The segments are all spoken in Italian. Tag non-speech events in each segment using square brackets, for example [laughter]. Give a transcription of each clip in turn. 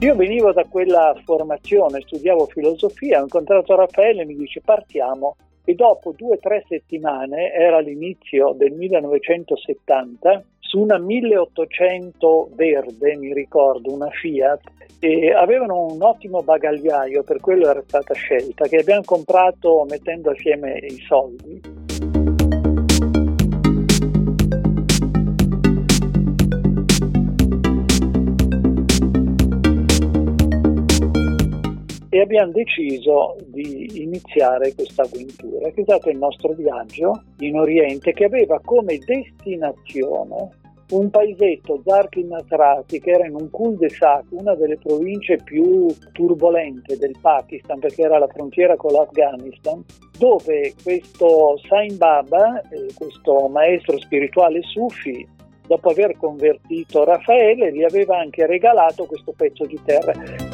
Io venivo da quella formazione, studiavo filosofia, ho incontrato Raffaele e mi dice partiamo. E dopo due o tre settimane, era l'inizio del 1970, su una 1800 verde, mi ricordo, una Fiat, e avevano un ottimo bagagliaio, per quello era stata scelta, che abbiamo comprato mettendo assieme i soldi e abbiamo deciso di iniziare questa avventura, che è stato il nostro viaggio in Oriente che aveva come destinazione un paesetto, Zarkin Nasrati, che era in un cul-de-sac, una delle province più turbolente del Pakistan, perché era la frontiera con l'Afghanistan, dove questo Sain Baba, eh, questo maestro spirituale sufi, dopo aver convertito Raffaele, gli aveva anche regalato questo pezzo di terra.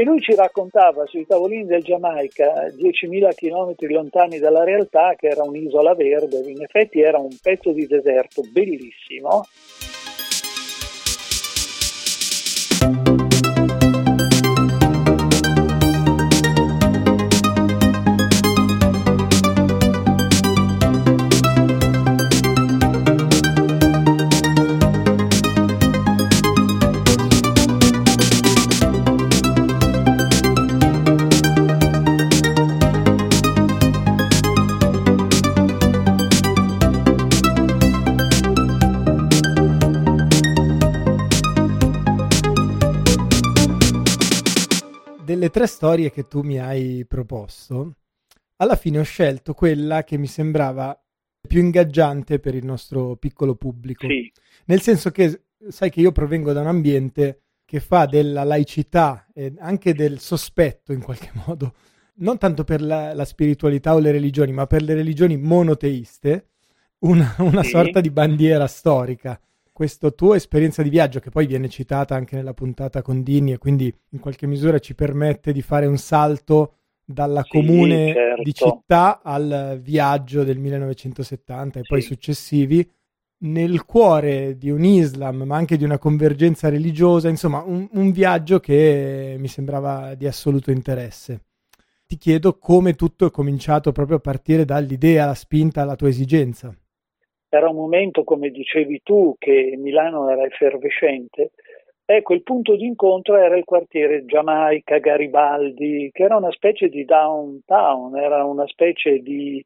E lui ci raccontava sui tavolini del Giamaica, 10.000 km lontani dalla realtà, che era un'isola verde, in effetti era un pezzo di deserto bellissimo. Delle tre storie che tu mi hai proposto, alla fine ho scelto quella che mi sembrava più ingaggiante per il nostro piccolo pubblico. Sì. Nel senso che sai che io provengo da un ambiente che fa della laicità e anche del sospetto in qualche [laughs] modo, non tanto per la, la spiritualità o le religioni, ma per le religioni monoteiste, una, una sì. sorta di bandiera storica questa tua esperienza di viaggio, che poi viene citata anche nella puntata con Dini e quindi in qualche misura ci permette di fare un salto dalla sì, comune certo. di città al viaggio del 1970 e sì. poi successivi, nel cuore di un Islam, ma anche di una convergenza religiosa, insomma, un, un viaggio che mi sembrava di assoluto interesse. Ti chiedo come tutto è cominciato proprio a partire dall'idea, la spinta, la tua esigenza era un momento, come dicevi tu, che Milano era effervescente. Ecco, il punto d'incontro era il quartiere Giamaica, Garibaldi, che era una specie di downtown, era una specie di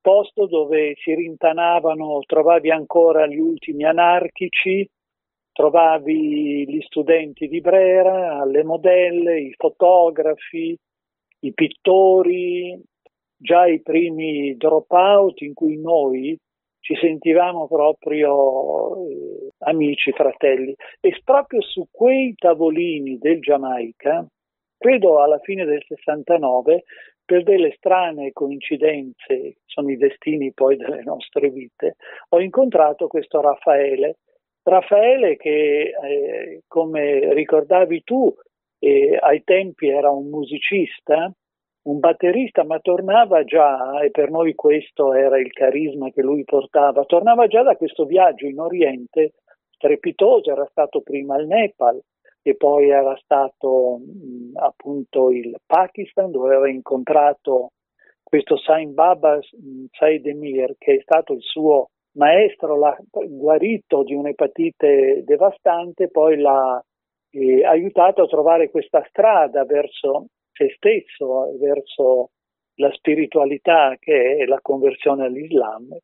posto dove si rintanavano, trovavi ancora gli ultimi anarchici, trovavi gli studenti di Brera, le modelle, i fotografi, i pittori, già i primi dropout in cui noi ci sentivamo proprio eh, amici, fratelli. E proprio su quei tavolini del Giamaica, credo alla fine del 69, per delle strane coincidenze, sono i destini poi delle nostre vite, ho incontrato questo Raffaele. Raffaele che, eh, come ricordavi tu, eh, ai tempi era un musicista, un batterista, ma tornava già, e per noi questo era il carisma che lui portava, tornava già da questo viaggio in Oriente strepitoso, era stato prima il Nepal e poi era stato mh, appunto il Pakistan dove aveva incontrato questo Sain Baba Said Emir che è stato il suo maestro, l'ha guarito di un'epatite devastante, poi l'ha eh, aiutato a trovare questa strada verso se stesso verso la spiritualità che è la conversione all'Islam.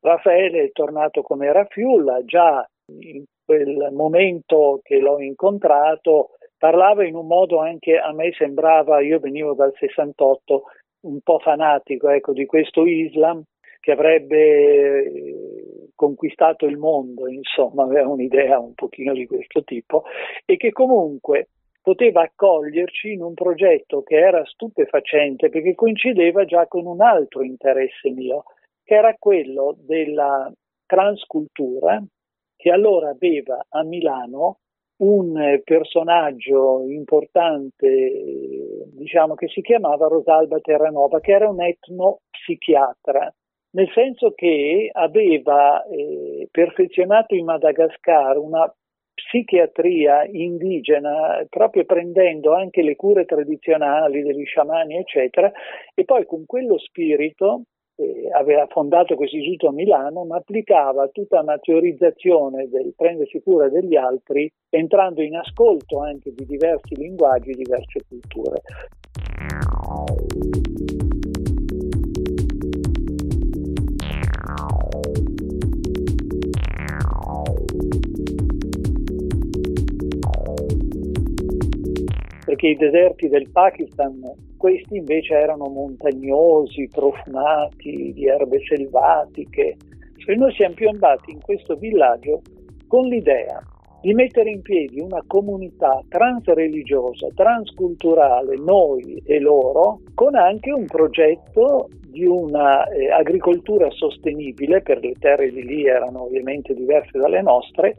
Raffaele è tornato come era Fiulla, già in quel momento che l'ho incontrato, parlava in un modo anche a me sembrava, io venivo dal 68, un po' fanatico ecco, di questo Islam che avrebbe eh, conquistato il mondo, insomma, aveva un'idea un pochino di questo tipo e che comunque poteva accoglierci in un progetto che era stupefacente perché coincideva già con un altro interesse mio, che era quello della transcultura, che allora aveva a Milano un personaggio importante, diciamo, che si chiamava Rosalba Terranova, che era un etnopsichiatra, nel senso che aveva eh, perfezionato in Madagascar una psichiatria indigena, proprio prendendo anche le cure tradizionali degli sciamani, eccetera, e poi con quello spirito eh, aveva fondato questo istituto a Milano, ma applicava tutta una teorizzazione del prendersi cura degli altri, entrando in ascolto anche di diversi linguaggi diverse culture. Perché i deserti del Pakistan, questi invece erano montagnosi, profumati di erbe selvatiche. E noi siamo piombati in questo villaggio con l'idea di mettere in piedi una comunità transreligiosa, transculturale, noi e loro, con anche un progetto di un'agricoltura eh, sostenibile, per le terre di lì erano ovviamente diverse dalle nostre.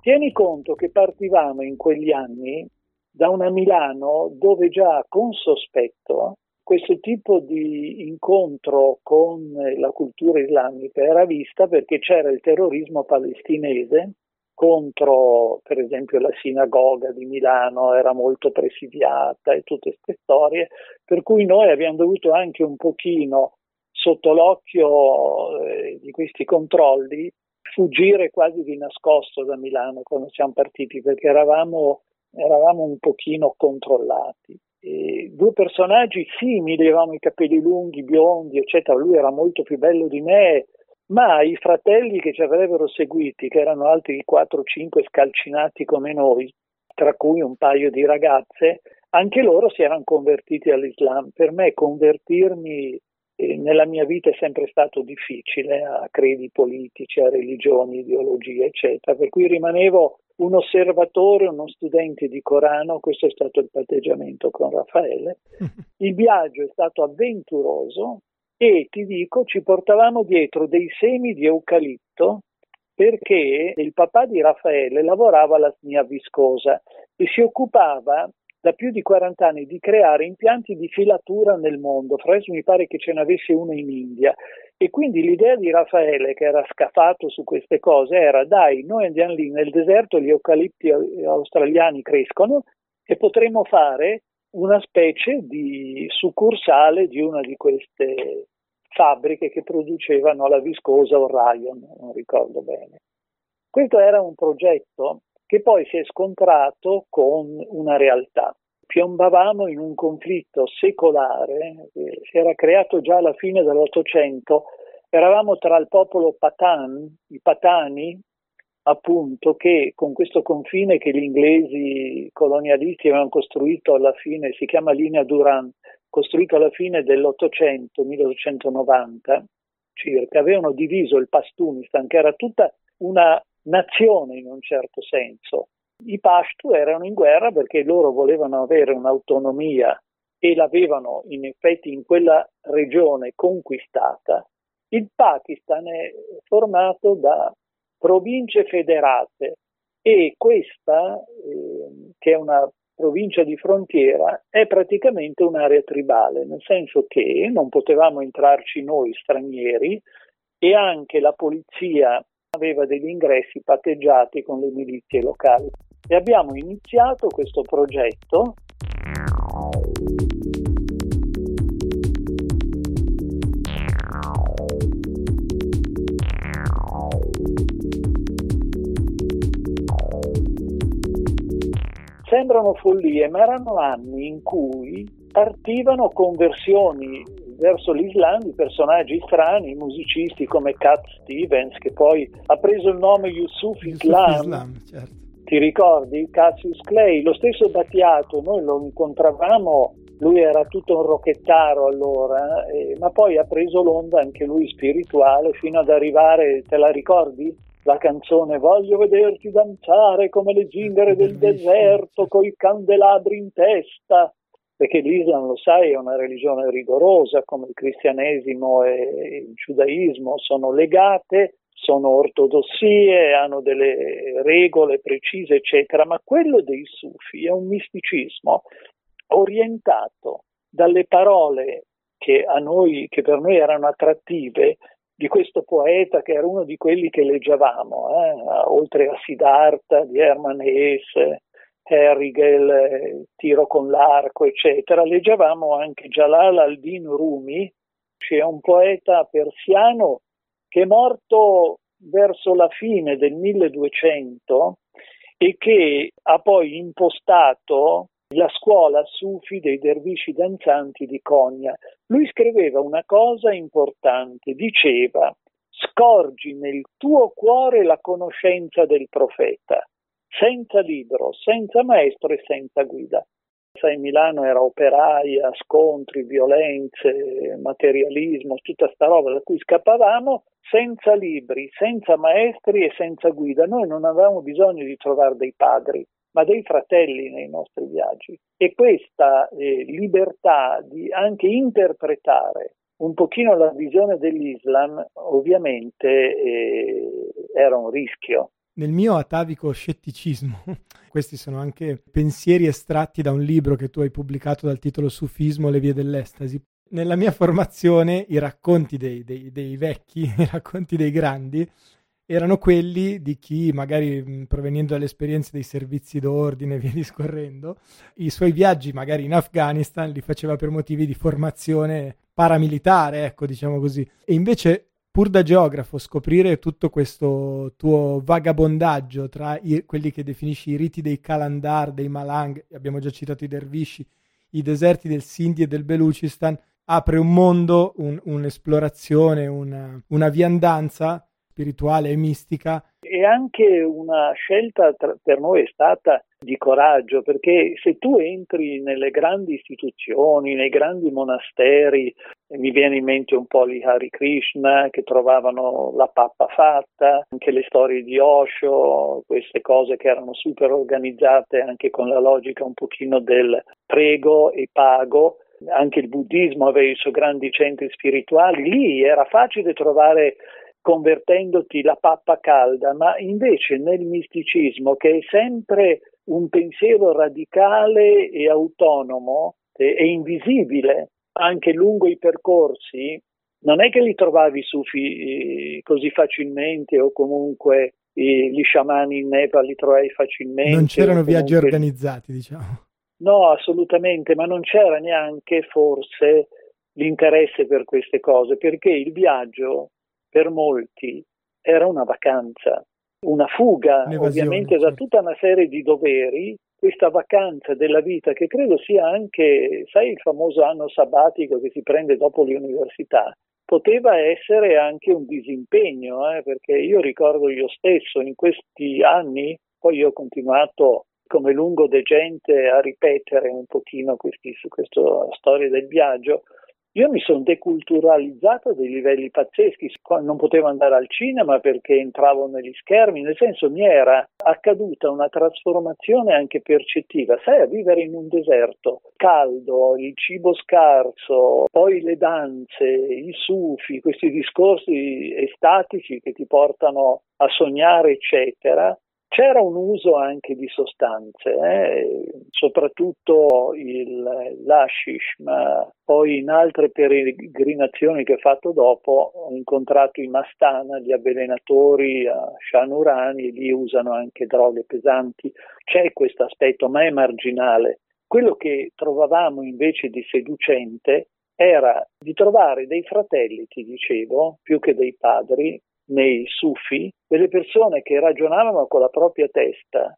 Tieni conto che partivamo in quegli anni da una Milano dove già con sospetto questo tipo di incontro con la cultura islamica era vista perché c'era il terrorismo palestinese contro per esempio la sinagoga di Milano era molto presidiata e tutte queste storie per cui noi abbiamo dovuto anche un pochino sotto l'occhio eh, di questi controlli fuggire quasi di nascosto da Milano quando siamo partiti perché eravamo eravamo un pochino controllati. E due personaggi simili, avevamo i capelli lunghi, biondi, eccetera, lui era molto più bello di me, ma i fratelli che ci avrebbero seguiti, che erano altri 4-5 scalcinati come noi, tra cui un paio di ragazze, anche loro si erano convertiti all'Islam. Per me convertirmi eh, nella mia vita è sempre stato difficile a credi politici, a religioni, ideologie, eccetera, per cui rimanevo un osservatore, uno studente di Corano, questo è stato il patteggiamento con Raffaele. [laughs] Il viaggio è stato avventuroso e ti dico, ci portavamo dietro dei semi di eucalipto perché il papà di Raffaele lavorava alla SNIA viscosa e si occupava da più di 40 anni di creare impianti di filatura nel mondo. Fra essi mi pare che ce n'avesse uno in India. E quindi l'idea di Raffaele, che era scafato su queste cose, era dai, noi andiamo lì nel deserto, gli eucalipti australiani crescono e potremmo fare una specie di succursale di una di queste fabbriche che producevano la viscosa o Ryan, non ricordo bene. Questo era un progetto che poi si è scontrato con una realtà. Piombavamo in un conflitto secolare che si era creato già alla fine dell'Ottocento. Eravamo tra il popolo Patan, i Patani, appunto, che con questo confine che gli inglesi colonialisti avevano costruito alla fine, si chiama linea Duran, costruito alla fine dell'Ottocento, 1890 circa, avevano diviso il Pastunistan, che era tutta una nazione in un certo senso. I Pashtu erano in guerra perché loro volevano avere un'autonomia e l'avevano in effetti in quella regione conquistata. Il Pakistan è formato da province federate e questa, eh, che è una provincia di frontiera, è praticamente un'area tribale, nel senso che non potevamo entrarci noi stranieri e anche la polizia aveva degli ingressi patteggiati con le milizie locali. E abbiamo iniziato questo progetto Sembrano follie, ma erano anni in cui partivano conversioni verso l'Islam di personaggi strani, musicisti come Cat Stevens, che poi ha preso il nome Yusuf Islam. Islam certo. Ti ricordi? Cassius Clay, lo stesso Battiato, noi lo incontravamo, lui era tutto un rocchettaro allora, eh, ma poi ha preso l'onda anche lui spirituale fino ad arrivare, te la ricordi? La canzone Voglio vederti danzare come le zingare del deserto, coi candelabri in testa perché l'Islam, lo sai, è una religione rigorosa, come il cristianesimo e il giudaismo sono legate, sono ortodossie, hanno delle regole precise, eccetera, ma quello dei sufi è un misticismo orientato dalle parole che, noi, che per noi erano attrattive di questo poeta che era uno di quelli che leggevamo, eh, oltre a Siddhartha di Hermann Hesse, Herrigel, Tiro con l'arco, eccetera, leggevamo anche Jalal al-Din Rumi, che è un poeta persiano che è morto verso la fine del 1200 e che ha poi impostato la scuola sufi dei dervisci danzanti di Konya. Lui scriveva una cosa importante, diceva scorgi nel tuo cuore la conoscenza del profeta senza libro, senza maestro e senza guida. Sai, Milano era operaia, scontri, violenze, materialismo, tutta sta roba da cui scappavamo senza libri, senza maestri e senza guida. Noi non avevamo bisogno di trovare dei padri, ma dei fratelli nei nostri viaggi. E questa eh, libertà di anche interpretare un pochino la visione dell'Islam ovviamente eh, era un rischio nel mio atavico scetticismo, [laughs] questi sono anche pensieri estratti da un libro che tu hai pubblicato dal titolo Sufismo, le vie dell'estasi. Nella mia formazione i racconti dei, dei, dei vecchi, [laughs] i racconti dei grandi, erano quelli di chi, magari provenendo dalle esperienze dei servizi d'ordine e via [laughs] discorrendo, i suoi viaggi magari in Afghanistan li faceva per motivi di formazione paramilitare, ecco, diciamo così. E invece pur da geografo scoprire tutto questo tuo vagabondaggio tra i, quelli che definisci i riti dei Kalandar, dei Malang, abbiamo già citato i dervisci, i deserti del Sindhi e del Belucistan, apre un mondo, un, un'esplorazione, una, una viandanza spirituale e mistica. E anche una scelta tra, per noi è stata di coraggio, perché se tu entri nelle grandi istituzioni, nei grandi monasteri, mi viene in mente un po' gli Hari Krishna che trovavano la pappa fatta, anche le storie di Osho, queste cose che erano super organizzate anche con la logica un pochino del prego e pago, anche il buddismo aveva i suoi grandi centri spirituali, lì era facile trovare convertendoti la pappa calda, ma invece nel misticismo che è sempre un pensiero radicale e autonomo e invisibile anche lungo i percorsi, non è che li trovavi sufi eh, così facilmente o comunque eh, gli sciamani in Nepal li trovavi facilmente. Non c'erano comunque... viaggi organizzati, diciamo. No, assolutamente, ma non c'era neanche forse l'interesse per queste cose, perché il viaggio per molti era una vacanza una fuga ovviamente da tutta una serie di doveri, questa vacanza della vita che credo sia anche, sai, il famoso anno sabbatico che si prende dopo l'università, poteva essere anche un disimpegno, eh, perché io ricordo io stesso in questi anni, poi io ho continuato come lungo degente a ripetere un pochino questi, su questa storia del viaggio, io mi sono deculturalizzato a dei livelli pazzeschi, non potevo andare al cinema perché entravo negli schermi, nel senso mi era accaduta una trasformazione anche percettiva, sai, a vivere in un deserto caldo, il cibo scarso, poi le danze, i sufi, questi discorsi estatici che ti portano a sognare, eccetera, c'era un uso anche di sostanze, eh, soprattutto il, l'ashish, ma poi in altre peregrinazioni che ho fatto dopo ho incontrato i mastana, gli avvelenatori a Shanurani, e lì usano anche droghe pesanti. C'è questo aspetto, ma è marginale. Quello che trovavamo invece di seducente era di trovare dei fratelli, ti dicevo, più che dei padri, nei sufi, delle persone che ragionavano con la propria testa,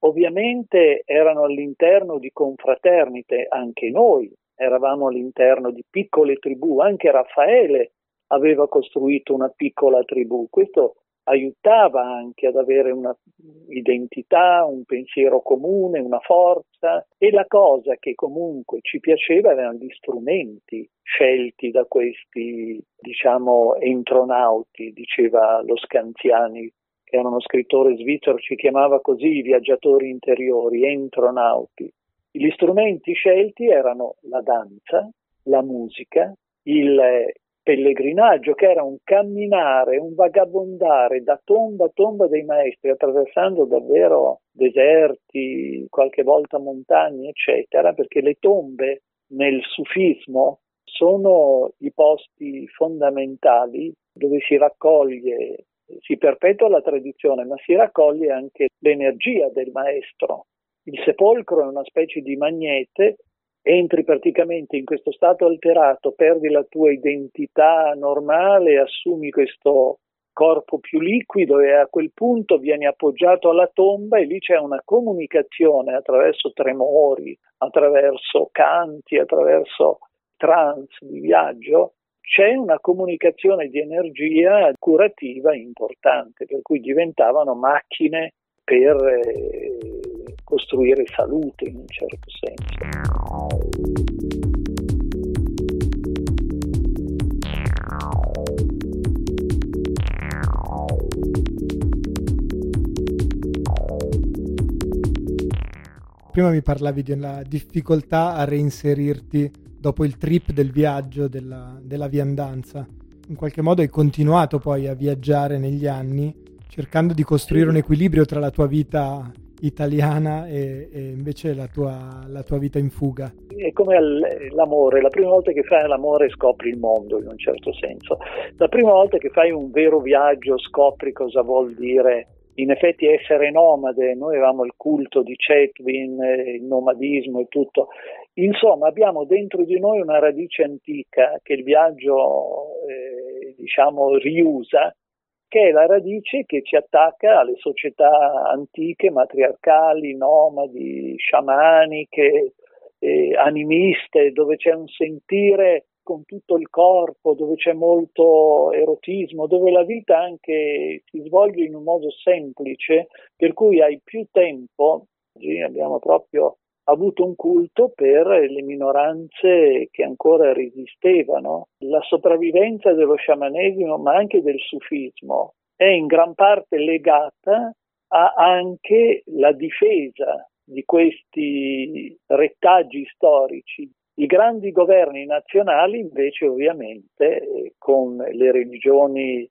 ovviamente erano all'interno di confraternite, anche noi eravamo all'interno di piccole tribù, anche Raffaele aveva costruito una piccola tribù, questo aiutava anche ad avere un'identità, un pensiero comune, una forza e la cosa che comunque ci piaceva erano gli strumenti scelti da questi, diciamo, entronauti, diceva lo Scanziani, che era uno scrittore svizzero, ci chiamava così i viaggiatori interiori, entronauti. Gli strumenti scelti erano la danza, la musica, il pellegrinaggio, che era un camminare, un vagabondare da tomba a tomba dei maestri, attraversando davvero deserti, qualche volta montagne, eccetera, perché le tombe nel sufismo sono i posti fondamentali dove si raccoglie, si perpetua la tradizione, ma si raccoglie anche l'energia del maestro. Il sepolcro è una specie di magnete, entri praticamente in questo stato alterato, perdi la tua identità normale, assumi questo corpo più liquido e a quel punto vieni appoggiato alla tomba e lì c'è una comunicazione attraverso tremori, attraverso canti, attraverso trance di viaggio, c'è una comunicazione di energia curativa importante, per cui diventavano macchine per eh, costruire salute in un certo senso. Prima mi parlavi della difficoltà a reinserirti dopo il trip del viaggio, della, della viandanza. In qualche modo hai continuato poi a viaggiare negli anni cercando di costruire un equilibrio tra la tua vita italiana e, e invece la tua, la tua, vita in fuga. È come l'amore, la prima volta che fai l'amore scopri il mondo in un certo senso, la prima volta che fai un vero viaggio scopri cosa vuol dire. In effetti essere nomade, noi avevamo il culto di Chetwin, il nomadismo e tutto, insomma abbiamo dentro di noi una radice antica che il viaggio eh, diciamo riusa che è la radice che ci attacca alle società antiche, matriarcali, nomadi, sciamaniche, eh, animiste, dove c'è un sentire con tutto il corpo, dove c'è molto erotismo, dove la vita anche si svolge in un modo semplice, per cui hai più tempo, abbiamo proprio avuto un culto per le minoranze che ancora resistevano. La sopravvivenza dello sciamanesimo, ma anche del sufismo, è in gran parte legata a anche la difesa di questi rettaggi storici. I grandi governi nazionali invece ovviamente con le religioni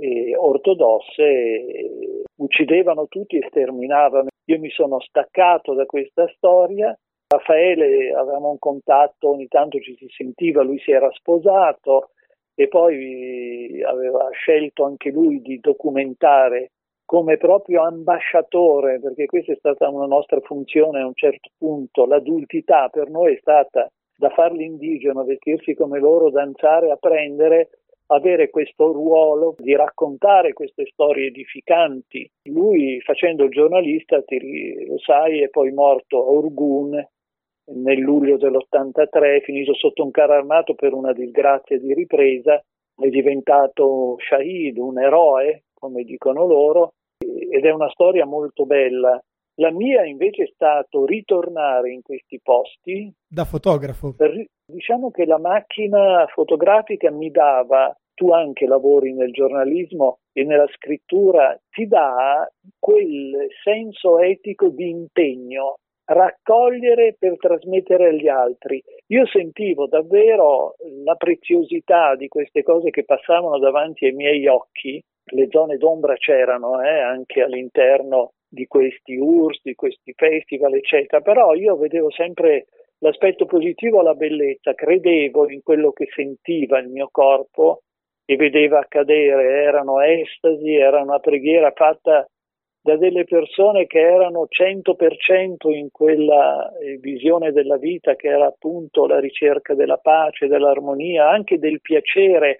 eh, ortodosse uccidevano tutti e sterminavano io mi sono staccato da questa storia. Raffaele avevamo un contatto, ogni tanto ci si sentiva, lui si era sposato e poi aveva scelto anche lui di documentare come proprio ambasciatore, perché questa è stata una nostra funzione a un certo punto, l'adultità per noi è stata da farli indigeno, vestirsi come loro, danzare, apprendere avere questo ruolo di raccontare queste storie edificanti. Lui, facendo il giornalista, ti, lo sai, è poi morto a Urgun nel luglio dell'83, finito sotto un carro armato per una disgrazia di ripresa, è diventato Shahid, un eroe, come dicono loro, ed è una storia molto bella. La mia invece è stato ritornare in questi posti. Da fotografo. Per, diciamo che la macchina fotografica mi dava tu anche lavori nel giornalismo e nella scrittura, ti dà quel senso etico di impegno, raccogliere per trasmettere agli altri. Io sentivo davvero la preziosità di queste cose che passavano davanti ai miei occhi, le zone d'ombra c'erano eh, anche all'interno di questi URSS, di questi festival, eccetera, però io vedevo sempre l'aspetto positivo, la bellezza, credevo in quello che sentiva il mio corpo che vedeva accadere, erano estasi, era una preghiera fatta da delle persone che erano 100% in quella eh, visione della vita che era appunto la ricerca della pace, dell'armonia, anche del piacere.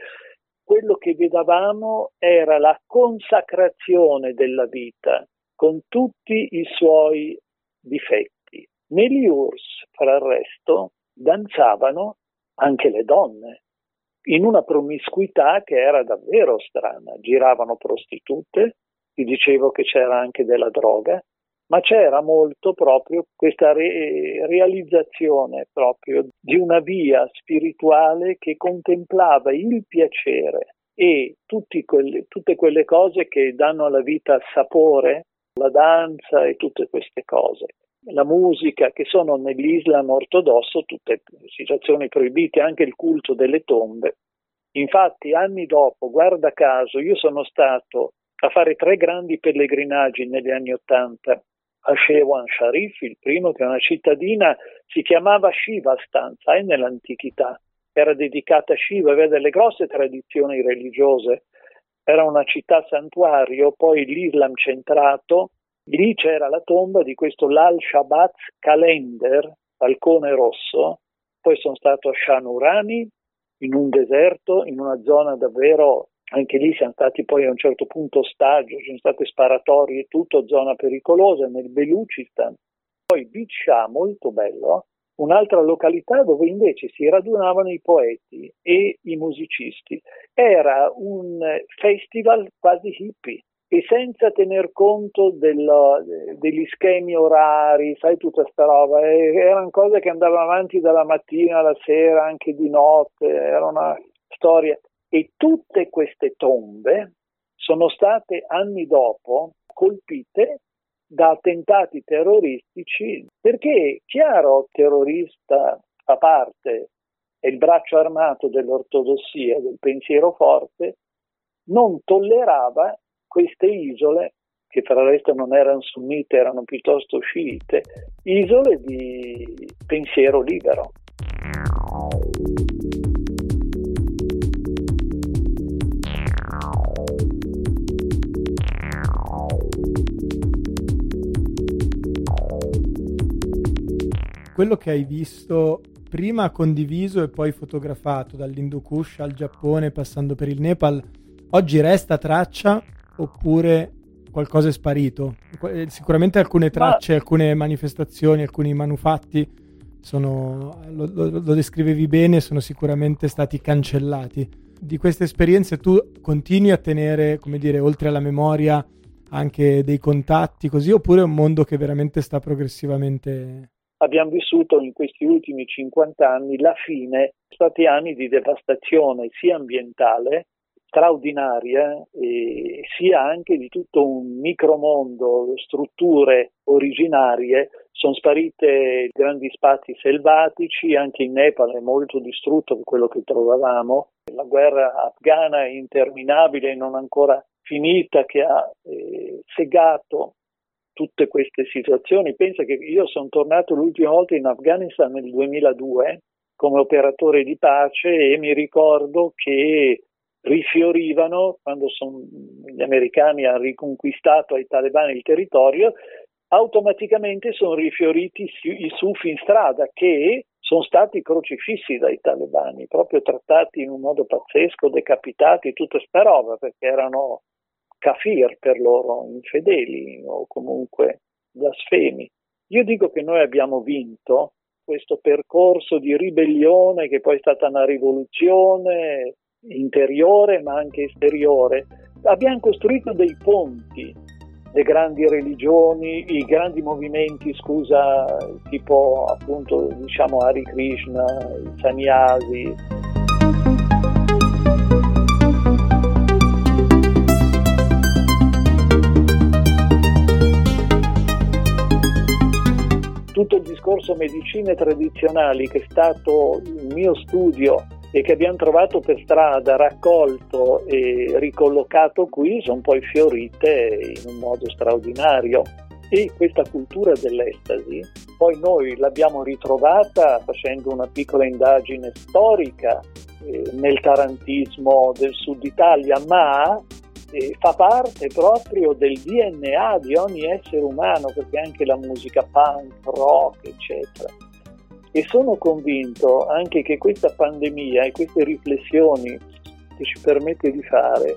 Quello che vedevamo era la consacrazione della vita con tutti i suoi difetti. Negli URSS, fra il resto, danzavano anche le donne, in una promiscuità che era davvero strana. Giravano prostitute, ti dicevo che c'era anche della droga, ma c'era molto proprio questa re- realizzazione proprio di una via spirituale che contemplava il piacere e quelle, tutte quelle cose che danno alla vita sapore, la danza e tutte queste cose. La musica, che sono nell'Islam ortodosso tutte situazioni proibite, anche il culto delle tombe. Infatti, anni dopo, guarda caso, io sono stato a fare tre grandi pellegrinaggi negli anni Ottanta. A Shewan Sharif, il primo che è una cittadina, si chiamava Shivastan, sai, nell'antichità, era dedicata a Shiva, aveva delle grosse tradizioni religiose, era una città santuario, poi l'Islam centrato, lì c'era la tomba di questo Lal Shabbat Kalender, falcone rosso, poi sono stato a Shanurani, in un deserto, in una zona davvero anche lì siamo stati poi a un certo punto ostaggio, ci sono state sparatorie e tutto, zona pericolosa nel Belucistan. Poi Biccia, molto bello, un'altra località dove invece si radunavano i poeti e i musicisti. Era un festival quasi hippie e senza tener conto del, degli schemi orari, sai tutta sta roba, e erano cose che andavano avanti dalla mattina alla sera, anche di notte, era una storia. E tutte queste tombe sono state anni dopo colpite da attentati terroristici perché chiaro terrorista a parte e il braccio armato dell'ortodossia, del pensiero forte, non tollerava queste isole, che tra l'altro non erano sunnite, erano piuttosto sciite, isole di pensiero libero. quello che hai visto prima condiviso e poi fotografato dall'Hindu Kush al Giappone passando per il Nepal, oggi resta traccia oppure qualcosa è sparito? Eh, sicuramente alcune tracce, Ma... alcune manifestazioni, alcuni manufatti sono, lo, lo, lo descrivevi bene, sono sicuramente stati cancellati. Di queste esperienze tu continui a tenere, come dire, oltre alla memoria anche dei contatti così, oppure è un mondo che veramente sta progressivamente abbiamo vissuto in questi ultimi 50 anni la fine, stati anni di devastazione sia ambientale straordinaria e sia anche di tutto un micromondo, strutture originarie, sono sparite grandi spazi selvatici, anche in Nepal è molto distrutto quello che trovavamo, la guerra afghana è interminabile non ancora finita che ha eh, segato tutte queste situazioni. Pensa che io sono tornato l'ultima volta in Afghanistan nel 2002 come operatore di pace e mi ricordo che rifiorivano quando son, gli americani hanno riconquistato ai talebani il territorio, automaticamente sono rifioriti i sufi in strada che sono stati crocifissi dai talebani, proprio trattati in un modo pazzesco, decapitati, tutta sta roba, perché erano kafir per loro, infedeli o comunque blasfemi. Io dico che noi abbiamo vinto questo percorso di ribellione che poi è stata una rivoluzione interiore ma anche esteriore. Abbiamo costruito dei ponti, le grandi religioni, i grandi movimenti, scusa, tipo appunto diciamo Hari Krishna, i Sannyasi, tutto il discorso medicine tradizionali che è stato il mio studio e che abbiamo trovato per strada, raccolto e ricollocato qui, sono poi fiorite in un modo straordinario. E questa cultura dell'estasi, poi noi l'abbiamo ritrovata facendo una piccola indagine storica eh, nel tarantismo del sud Italia, ma eh, fa parte proprio del DNA di ogni essere umano, perché anche la musica punk, rock, eccetera. E sono convinto anche che questa pandemia e queste riflessioni che ci permette di fare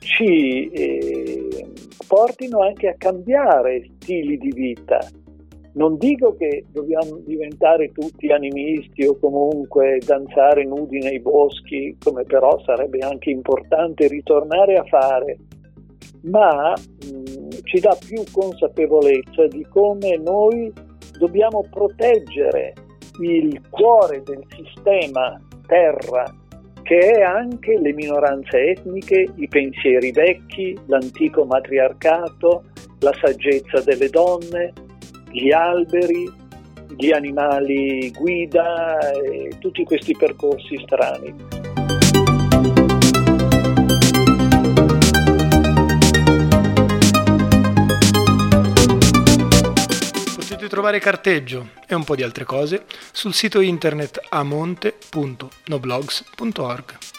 ci eh, portino anche a cambiare stili di vita, Non dico che dobbiamo diventare tutti animisti o comunque danzare nudi nei boschi, come però sarebbe anche importante ritornare a fare, ma mh, mm, ci dà più consapevolezza di come noi dobbiamo proteggere il cuore del sistema terra, che è anche le minoranze etniche, i pensieri vecchi, l'antico matriarcato, la saggezza delle donne, gli alberi, gli animali guida tutti questi percorsi strani. Potete trovare carteggio e un po' di altre cose sul sito internet amonte.noblogs.org.